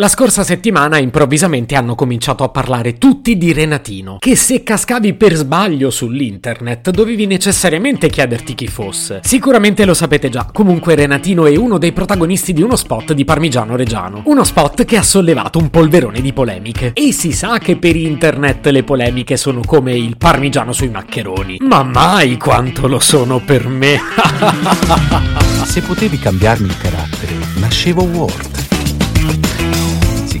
La scorsa settimana improvvisamente hanno cominciato a parlare tutti di Renatino, che se cascavi per sbaglio sull'internet dovevi necessariamente chiederti chi fosse. Sicuramente lo sapete già, comunque Renatino è uno dei protagonisti di uno spot di Parmigiano Reggiano, uno spot che ha sollevato un polverone di polemiche. E si sa che per internet le polemiche sono come il parmigiano sui maccheroni, ma mai quanto lo sono per me. Se potevi cambiarmi il carattere, nascevo Ward.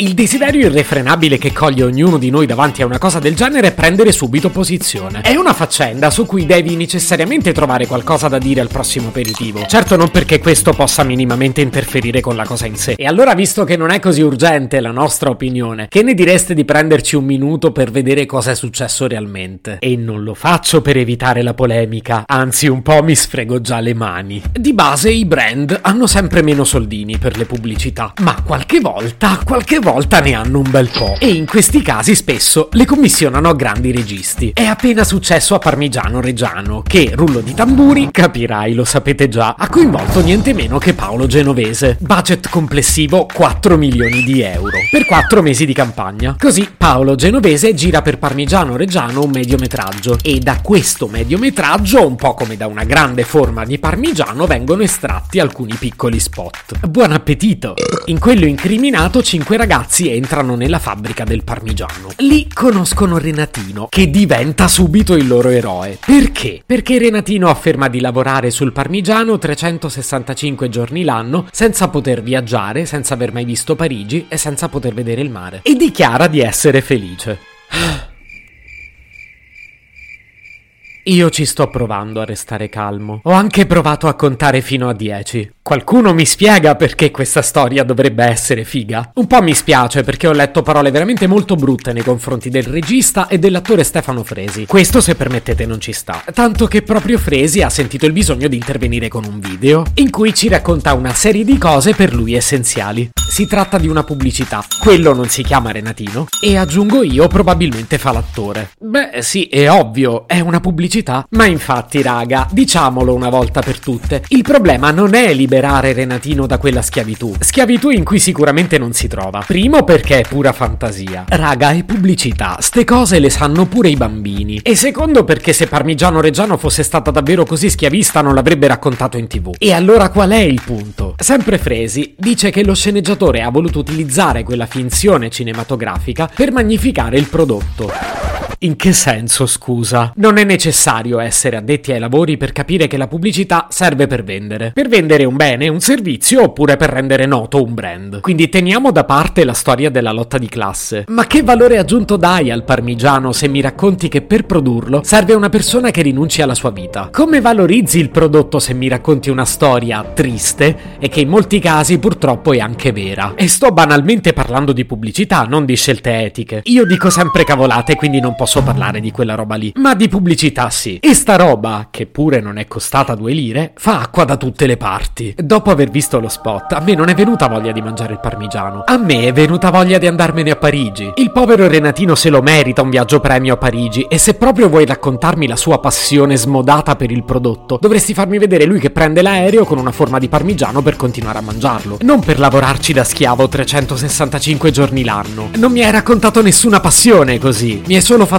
Il desiderio irrefrenabile che coglie ognuno di noi davanti a una cosa del genere è prendere subito posizione. È una faccenda su cui devi necessariamente trovare qualcosa da dire al prossimo aperitivo. Certo non perché questo possa minimamente interferire con la cosa in sé. E allora visto che non è così urgente la nostra opinione, che ne direste di prenderci un minuto per vedere cosa è successo realmente? E non lo faccio per evitare la polemica, anzi un po' mi sfrego già le mani. Di base i brand hanno sempre meno soldini per le pubblicità, ma qualche volta, qualche volta volta ne hanno un bel po'. E in questi casi spesso le commissionano a grandi registi. È appena successo a Parmigiano Reggiano, che, rullo di tamburi, capirai, lo sapete già, ha coinvolto niente meno che Paolo Genovese. Budget complessivo 4 milioni di euro. Per 4 mesi di campagna. Così Paolo Genovese gira per Parmigiano Reggiano un mediometraggio. E da questo mediometraggio, un po' come da una grande forma di parmigiano, vengono estratti alcuni piccoli spot. Buon appetito! In quello incriminato, 5 ragazzi ragazzi entrano nella fabbrica del parmigiano. Lì conoscono Renatino, che diventa subito il loro eroe. Perché? Perché Renatino afferma di lavorare sul parmigiano 365 giorni l'anno, senza poter viaggiare, senza aver mai visto Parigi e senza poter vedere il mare. E dichiara di essere felice. Io ci sto provando a restare calmo. Ho anche provato a contare fino a 10. Qualcuno mi spiega perché questa storia dovrebbe essere figa? Un po' mi spiace perché ho letto parole veramente molto brutte nei confronti del regista e dell'attore Stefano Fresi. Questo, se permettete, non ci sta. Tanto che proprio Fresi ha sentito il bisogno di intervenire con un video in cui ci racconta una serie di cose per lui essenziali. Si tratta di una pubblicità. Quello non si chiama Renatino. E aggiungo io, probabilmente fa l'attore. Beh, sì, è ovvio, è una pubblicità. Ma infatti, raga, diciamolo una volta per tutte: il problema non è liberare Renatino da quella schiavitù. Schiavitù in cui sicuramente non si trova. Primo perché è pura fantasia. Raga, è pubblicità. Ste cose le sanno pure i bambini. E secondo perché se Parmigiano Reggiano fosse stata davvero così schiavista non l'avrebbe raccontato in tv. E allora qual è il punto? Sempre Fresi dice che lo sceneggiatore ha voluto utilizzare quella finzione cinematografica per magnificare il prodotto. In che senso, scusa? Non è necessario essere addetti ai lavori per capire che la pubblicità serve per vendere. Per vendere un bene, un servizio oppure per rendere noto un brand. Quindi teniamo da parte la storia della lotta di classe. Ma che valore aggiunto dai al parmigiano se mi racconti che per produrlo serve una persona che rinunci alla sua vita? Come valorizzi il prodotto se mi racconti una storia triste e che in molti casi purtroppo è anche vera? E sto banalmente parlando di pubblicità, non di scelte etiche. Io dico sempre cavolate, quindi non posso posso parlare di quella roba lì, ma di pubblicità sì. E sta roba, che pure non è costata due lire, fa acqua da tutte le parti. Dopo aver visto lo spot, a me non è venuta voglia di mangiare il parmigiano. A me è venuta voglia di andarmene a Parigi. Il povero Renatino se lo merita un viaggio premio a Parigi e se proprio vuoi raccontarmi la sua passione smodata per il prodotto, dovresti farmi vedere lui che prende l'aereo con una forma di parmigiano per continuare a mangiarlo. Non per lavorarci da schiavo 365 giorni l'anno. Non mi hai raccontato nessuna passione così. Mi hai solo fatto